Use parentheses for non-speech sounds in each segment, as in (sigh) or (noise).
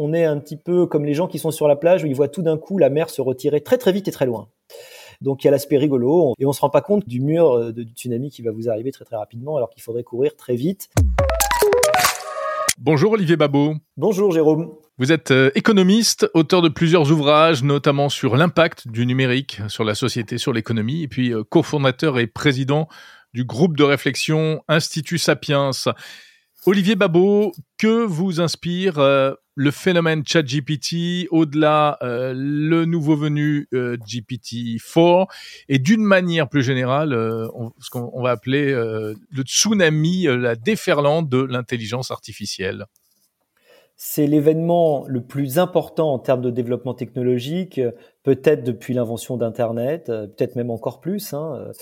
on est un petit peu comme les gens qui sont sur la plage où ils voient tout d'un coup la mer se retirer très très vite et très loin. Donc il y a l'aspect rigolo et on se rend pas compte du mur euh, de, du tsunami qui va vous arriver très très rapidement alors qu'il faudrait courir très vite. Bonjour Olivier Babot. Bonjour Jérôme. Vous êtes euh, économiste, auteur de plusieurs ouvrages, notamment sur l'impact du numérique sur la société, sur l'économie, et puis euh, cofondateur et président du groupe de réflexion Institut Sapiens. Olivier Babot, que vous inspire euh, le phénomène ChatGPT, au-delà euh, le nouveau venu euh, GPT-4, et d'une manière plus générale, ce qu'on va appeler le tsunami, la déferlante de l'intelligence artificielle c'est l'événement le plus important en termes de développement technologique, peut-être depuis l'invention d'Internet, peut-être même encore plus. Hein.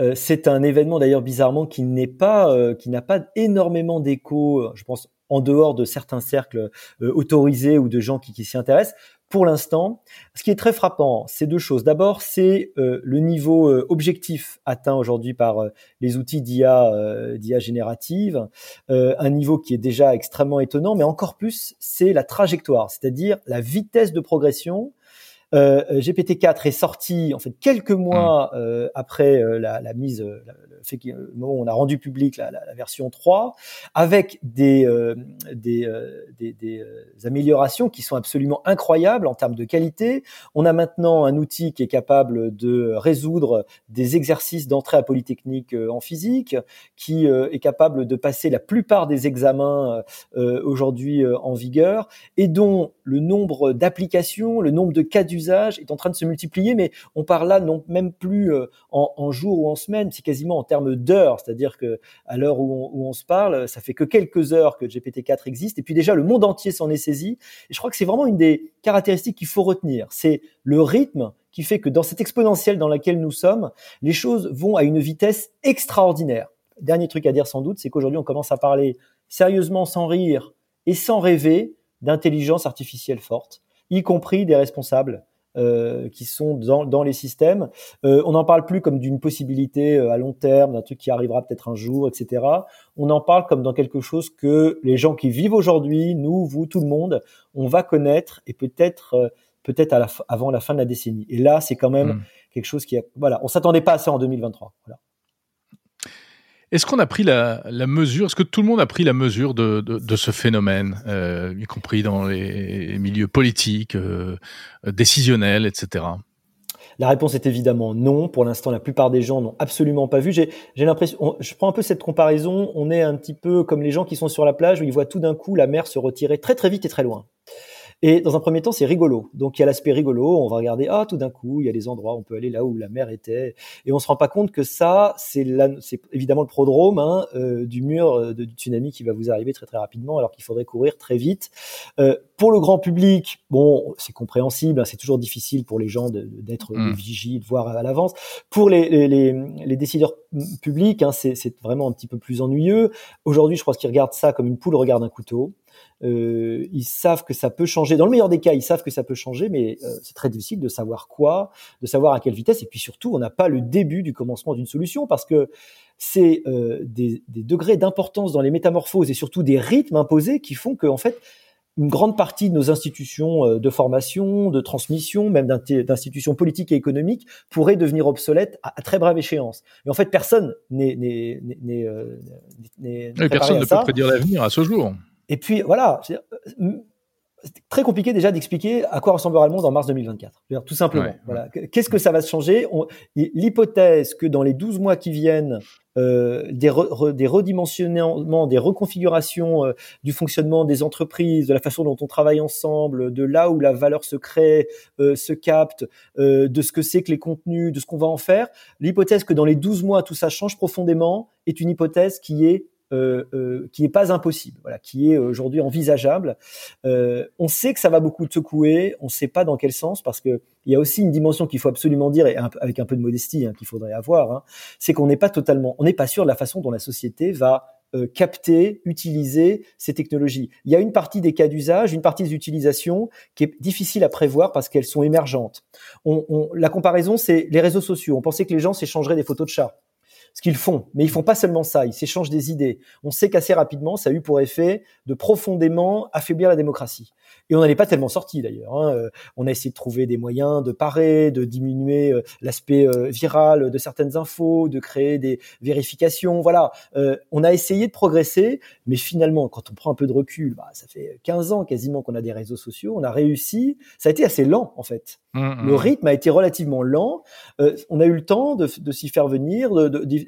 Euh, c'est un événement d'ailleurs bizarrement qui n'est pas, euh, qui n'a pas énormément d'écho, je pense, en dehors de certains cercles euh, autorisés ou de gens qui, qui s'y intéressent pour l'instant. Ce qui est très frappant, c'est deux choses. D'abord, c'est euh, le niveau euh, objectif atteint aujourd'hui par euh, les outils d'IA, d'IA générative, un niveau qui est déjà extrêmement étonnant, mais encore plus, c'est la trajectoire, c'est-à-dire la vitesse de progression euh, GPT-4 est sorti en fait quelques mois euh, après euh, la, la, mise, le fait le moment où on a rendu public la, la, la version 3, avec des des, des, des, améliorations qui sont absolument incroyables en termes de qualité. On a maintenant un outil qui est capable de résoudre des exercices d'entrée à Polytechnique en physique, qui est capable de passer la plupart des examens aujourd'hui en vigueur, et dont le nombre d'applications, le nombre de cas d'usage est en train de se multiplier, mais on parle là non même plus euh, en, en jours ou en semaines, c'est quasiment en termes d'heures, c'est-à-dire que à l'heure où, on, se parle, ça fait que quelques heures que GPT-4 existe, et puis déjà le monde entier s'en est saisi. Et je crois que c'est vraiment une des caractéristiques qu'il faut retenir, c'est le rythme qui fait que dans cette exponentielle dans laquelle nous sommes, les choses vont à une vitesse extraordinaire. Dernier truc à dire sans doute, c'est qu'aujourd'hui on commence à parler sérieusement sans rire et sans rêver d'intelligence artificielle forte, y compris des responsables euh, qui sont dans, dans les systèmes. Euh, on n'en parle plus comme d'une possibilité euh, à long terme, d'un truc qui arrivera peut-être un jour, etc. On en parle comme dans quelque chose que les gens qui vivent aujourd'hui, nous, vous, tout le monde, on va connaître et peut-être euh, peut-être la, avant la fin de la décennie. Et là, c'est quand même hmm. quelque chose qui, a, voilà, on s'attendait pas à ça en 2023. Voilà. Est-ce qu'on a pris la, mesure, est-ce que tout le monde a pris la mesure de, de, de ce phénomène, euh, y compris dans les milieux politiques, euh, décisionnels, etc. La réponse est évidemment non. Pour l'instant, la plupart des gens n'ont absolument pas vu. J'ai l'impression, je prends un peu cette comparaison, on est un petit peu comme les gens qui sont sur la plage où ils voient tout d'un coup la mer se retirer très très vite et très loin. Et dans un premier temps, c'est rigolo. Donc il y a l'aspect rigolo, on va regarder, ah tout d'un coup, il y a des endroits, on peut aller là où la mer était, et on se rend pas compte que ça, c'est évidemment le prodrome hein, euh, du mur euh, de, du tsunami qui va vous arriver très très rapidement, alors qu'il faudrait courir très vite. Euh, pour le grand public, bon, c'est compréhensible, hein, c'est toujours difficile pour les gens d'être mmh. vigiles, de voir à l'avance. Pour les, les, les, les, décideurs publics, hein, c'est vraiment un petit peu plus ennuyeux. Aujourd'hui, je crois qu'ils regardent ça comme une poule regarde un couteau. Euh, ils savent que ça peut changer. Dans le meilleur des cas, ils savent que ça peut changer, mais euh, c'est très difficile de savoir quoi, de savoir à quelle vitesse. Et puis surtout, on n'a pas le début du commencement d'une solution parce que c'est euh, des, des, degrés d'importance dans les métamorphoses et surtout des rythmes imposés qui font que, en fait, une grande partie de nos institutions de formation, de transmission, même d'institutions politiques et économiques, pourraient devenir obsolètes à, très brève échéance. Mais en fait, personne n'est, personne ne peut prédire l'avenir à ce jour. Et puis voilà, c'est très compliqué déjà d'expliquer à quoi ressemblera le monde en mars 2024. Tout simplement. Voilà. Qu'est-ce que ça va se changer L'hypothèse que dans les 12 mois qui viennent, euh, des, des redimensionnements, des reconfigurations euh, du fonctionnement des entreprises, de la façon dont on travaille ensemble, de là où la valeur se crée, euh, se capte, euh, de ce que c'est que les contenus, de ce qu'on va en faire. L'hypothèse que dans les 12 mois tout ça change profondément est une hypothèse qui est euh, euh, qui n'est pas impossible, voilà, qui est aujourd'hui envisageable. Euh, on sait que ça va beaucoup secouer, on ne sait pas dans quel sens, parce que il y a aussi une dimension qu'il faut absolument dire, et avec un peu de modestie hein, qu'il faudrait avoir, hein, c'est qu'on n'est pas totalement, on n'est pas sûr de la façon dont la société va capter, utiliser ces technologies. Il y a une partie des cas d'usage, une partie des utilisations qui est difficile à prévoir parce qu'elles sont émergentes. La comparaison, c'est les réseaux sociaux. On pensait que les gens s'échangeraient des photos de chats ce qu'ils font. Mais ils font pas seulement ça, ils s'échangent des idées. On sait qu'assez rapidement, ça a eu pour effet de profondément affaiblir la démocratie. Et on n'en est pas tellement sorti d'ailleurs. Hein. Euh, on a essayé de trouver des moyens de parer, de diminuer euh, l'aspect euh, viral de certaines infos, de créer des vérifications. Voilà, on a essayé de progresser, mais finalement, quand on prend un peu de recul, bah, ça fait 15 ans quasiment qu'on a des réseaux sociaux, on a réussi. Ça a été assez lent en fait. Mmh, le mmh. rythme a été relativement lent. on a eu le temps de, de s'y faire venir,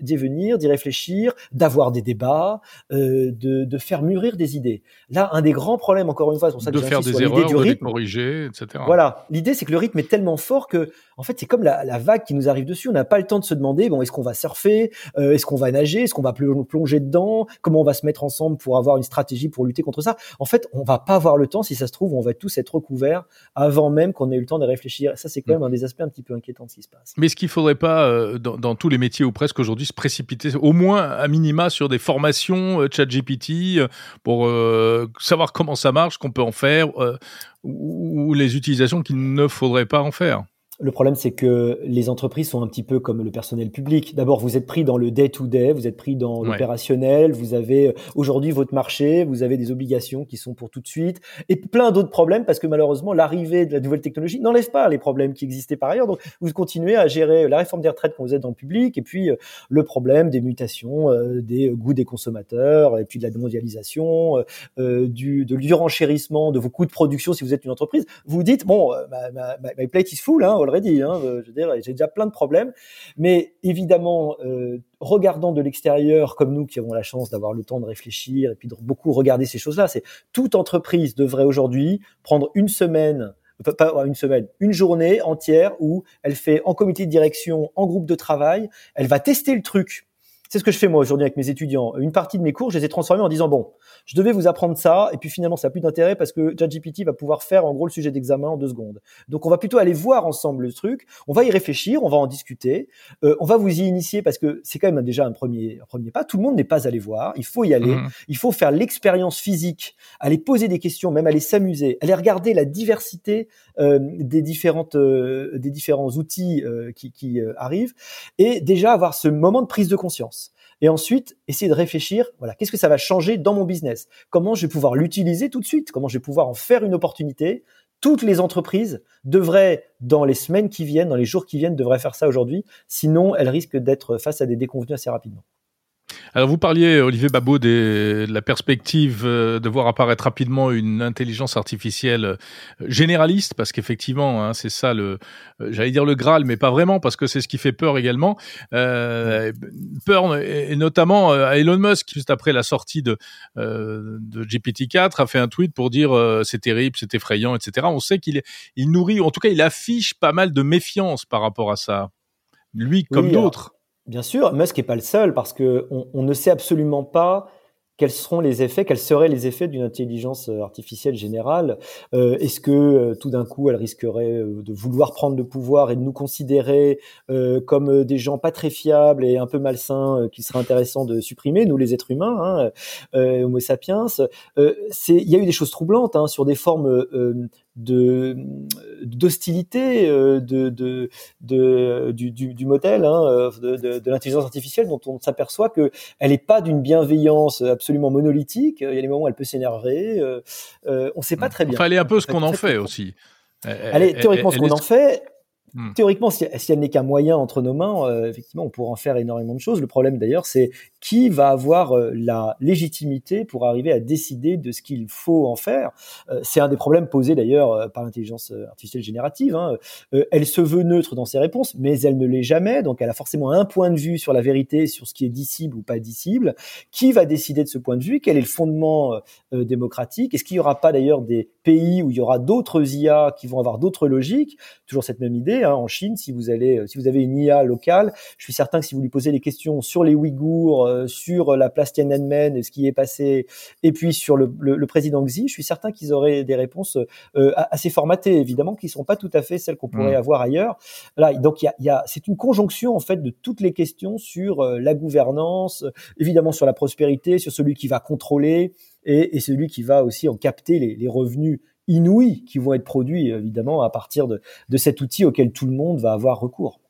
d'y venir, d'y réfléchir, d'avoir des débats, de, de, faire mûrir des idées. Là, un des grands problèmes, encore une fois, c'est pour ça que des erreurs, de les corriger, etc. Voilà, l'idée c'est que le rythme est tellement fort que, en fait, c'est comme la, la, vague qui nous arrive dessus. On n'a pas le temps de se demander, bon, est-ce qu'on va surfer, euh, est-ce qu'on va nager, est-ce qu'on va plonger dedans, comment on va se mettre ensemble pour avoir une stratégie pour lutter contre ça. En fait, on va pas avoir le temps. Si ça se trouve, on va tous être recouverts avant même qu'on ait eu le temps de réfléchir. Ça, c'est quand même un des aspects un petit peu inquiétants de ce qui se passe. Mais est-ce qu'il faudrait pas, euh, dans, dans, tous les métiers ou presque aujourd'hui, précipiter au moins à minima sur des formations euh, ChatGPT euh, pour euh, savoir comment ça marche, qu'on peut en faire, ou les utilisations qu'il ne faudrait pas en faire le problème, c'est que les entreprises sont un petit peu comme le personnel public. D'abord, vous êtes pris dans le day-to-day, vous êtes pris dans l'opérationnel, vous avez euh, aujourd'hui votre marché, vous avez des obligations qui sont pour tout de suite, et plein d'autres problèmes, parce que malheureusement, l'arrivée de la nouvelle technologie n'enlève pas les problèmes qui existaient par ailleurs. Donc, vous continuez à gérer la réforme des retraites quand vous êtes dans le public, et puis euh, le problème des mutations, euh, des goûts des consommateurs, et puis de la mondialisation, du, de l'enchérissement de vos coûts de production si vous êtes une entreprise. Vous vous dites, bon, my plate is full, hein, dit. Hein, euh, je veux dire, j'ai déjà plein de problèmes. Mais évidemment, euh, regardant de l'extérieur, comme nous qui avons la chance d'avoir le temps de réfléchir et puis de beaucoup regarder ces choses-là, c'est toute entreprise devrait aujourd'hui prendre une semaine pas une semaine, une journée entière où elle fait en comité de direction, en groupe de travail, elle va tester le truc. C'est ce que je fais moi aujourd'hui avec mes étudiants. Une partie de mes cours, je les ai transformés en disant bon, je devais vous apprendre ça, et puis finalement, ça n'a plus d'intérêt parce que ChatGPT va pouvoir faire en gros le sujet d'examen en deux secondes. Donc, on va plutôt aller voir ensemble le truc, on va y réfléchir, on va en discuter, euh, on va vous y initier parce que c'est quand même déjà un premier, un premier pas. Tout le monde n'est pas allé voir, il faut y aller, mmh. il faut faire l'expérience physique, aller poser des questions, même aller s'amuser, aller regarder la diversité euh, des différentes, euh, des différents outils qui, qui arrivent, et déjà avoir ce moment de prise de conscience et ensuite essayer de réfléchir, voilà, qu'est-ce que ça va changer dans mon business? Comment je vais pouvoir l'utiliser tout de suite? Comment je vais pouvoir en faire une opportunité? Toutes les entreprises devraient, dans les semaines qui viennent, dans les jours qui viennent, devraient faire ça aujourd'hui. Sinon, elles risquent d'être face à des déconvenus assez rapidement. Alors vous parliez, Olivier Babot, de la perspective euh, de voir apparaître rapidement une intelligence artificielle euh, généraliste, parce qu'effectivement, hein, c'est ça le, euh, j'allais dire le Graal, mais pas vraiment, parce que c'est ce qui fait peur également. Euh, peur, et notamment à Elon Musk, juste après la sortie de, de GPT-4, a fait un tweet pour dire c'est terrible, c'est effrayant, etc. On sait qu'il il nourrit, en tout cas, il affiche pas mal de méfiance par rapport à ça. Lui comme d'autres. Bien sûr, Musk n'est pas le seul parce que on, ne sait absolument pas quels seront les effets, quels seraient les effets d'une intelligence euh, artificielle générale. Euh, Est-ce que euh, tout d'un coup, elle risquerait de vouloir prendre le pouvoir et de nous considérer comme des gens pas très fiables et un peu malsains, qu'il serait intéressant de supprimer, nous les êtres humains, hein, Homo sapiens? Il y a eu des choses troublantes hein, sur des formes de d'hostilité euh, de, de, de, du, du, du modèle hein, euh, de, de, l'intelligence artificielle dont on s'aperçoit que elle n'est pas d'une bienveillance absolument monolithique. Il y a des moments où elle peut s'énerver. Euh, on ne sait pas très bien. Enfin, elle est un peu ce qu'on en fait aussi. Elle est théoriquement ce qu'on en fait. Hmm. Théoriquement, si, elle n'est qu'un moyen entre nos mains, euh, effectivement, on pourra en faire énormément de choses. Le problème d'ailleurs, c'est qui va avoir euh, la légitimité pour arriver à décider de ce qu'il faut en faire. Euh, c'est un des problèmes posés d'ailleurs par l'intelligence artificielle générative. Hein. elle se veut neutre dans ses réponses, mais elle ne l'est jamais. Donc, elle a forcément un point de vue sur la vérité, sur ce qui est dissible ou pas dissible. Qui va décider de ce point de vue? Quel est le fondement démocratique? Est-ce qu'il n'y aura pas d'ailleurs des pays où il y aura d'autres IA qui vont avoir d'autres logiques? Toujours cette même idée Hein, en Chine, si vous allez, euh, si vous avez une IA locale, je suis certain que si vous lui posez des questions sur les Ouïghours, euh, sur la place Tiananmen et ce qui est passé, et puis sur le, président Xi, je suis certain qu'ils auraient des réponses euh, assez formatées, évidemment, qui ne sont pas tout à fait celles qu'on pourrait mmh. avoir ailleurs. Là, donc il y a, c'est une conjonction en fait de toutes les questions sur la gouvernance, évidemment sur la prospérité, sur celui qui va contrôler et, celui qui va aussi en capter les revenus inouïs qui vont être produits évidemment à partir de, de cet outil auquel tout le monde va avoir recours.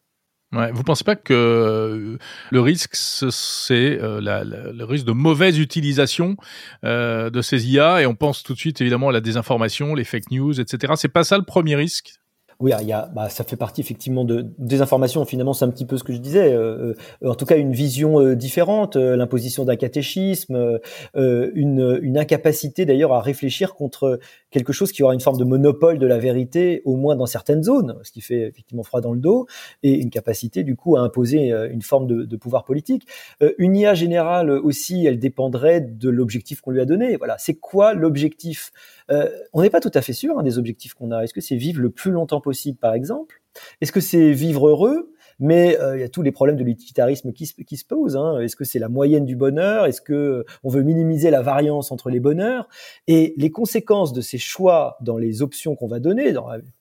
Ouais, vous pensez pas que euh, le risque, c'est euh, le risque de mauvaise utilisation euh, de ces IA et on pense tout de suite évidemment à la désinformation, les fake news, etc. C'est pas ça le premier risque? Oui, il y a, bah, ça fait partie effectivement de des informations. Finalement, c'est un petit peu ce que je disais. Euh, euh en tout cas, une vision euh, différente, euh, l'imposition d'un catéchisme, une, une incapacité d'ailleurs à réfléchir contre quelque chose qui aura une forme de monopole de la vérité, au moins dans certaines zones, ce qui fait effectivement froid dans le dos, et une capacité du coup à imposer une forme de, de pouvoir politique. une IA générale aussi, elle dépendrait de l'objectif qu'on lui a donné. Voilà, c'est quoi l'objectif? Euh, on n'est pas tout à fait sûr hein, des objectifs qu'on a. Est-ce que c'est vivre le plus longtemps possible, par exemple. Est-ce que c'est vivre heureux mais euh, il y a tous les problèmes de l'utilitarisme qui, qui, se posent. Hein. Est-ce que c'est la moyenne du bonheur? Est-ce que on veut minimiser la variance entre les bonheurs? Et les conséquences de ces choix dans les options qu'on va donner,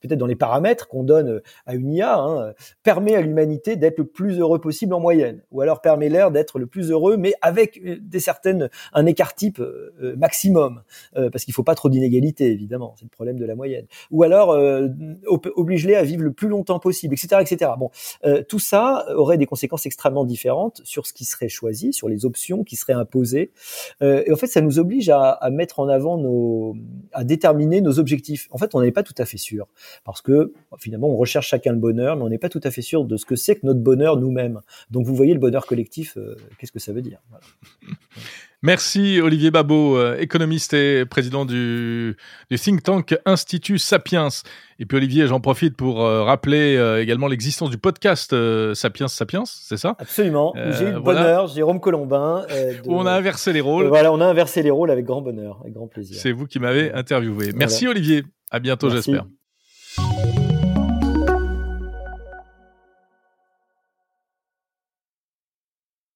peut-être dans les paramètres qu'on donne à une IA, hein, permet à l'humanité d'être le plus heureux possible en moyenne, ou alors permet l'air d'être le plus heureux, mais avec euh, des certaines un écart type euh, maximum, parce qu'il faut pas trop d'inégalités évidemment, c'est le problème de la moyenne. Ou alors oblige-les à vivre le plus longtemps possible, etc., etc. Bon, tout ça aurait des conséquences extrêmement différentes sur ce qui serait choisi, sur les options qui seraient imposées. Euh, et en fait, ça nous oblige à, mettre en avant nos, à déterminer nos objectifs. En fait, on n'est pas tout à fait sûr parce que finalement, on recherche chacun le bonheur, mais on n'est pas tout à fait sûr de ce que c'est que notre bonheur nous-mêmes. Donc, vous voyez le bonheur collectif, euh, qu'est-ce que ça veut dire? (laughs) Merci Olivier Babot, euh, économiste et président du, du, think tank Institut Sapiens. Et puis Olivier, j'en profite pour euh, rappeler euh, également l'existence du podcast Sapiens Sapiens, c'est ça? Absolument. J'ai eu le bonheur, Jérôme Colombin. Où (laughs) on a inversé les rôles. voilà, on a inversé les rôles avec grand bonheur, avec grand plaisir. C'est vous qui m'avez interviewé. Merci Olivier. À bientôt, j'espère.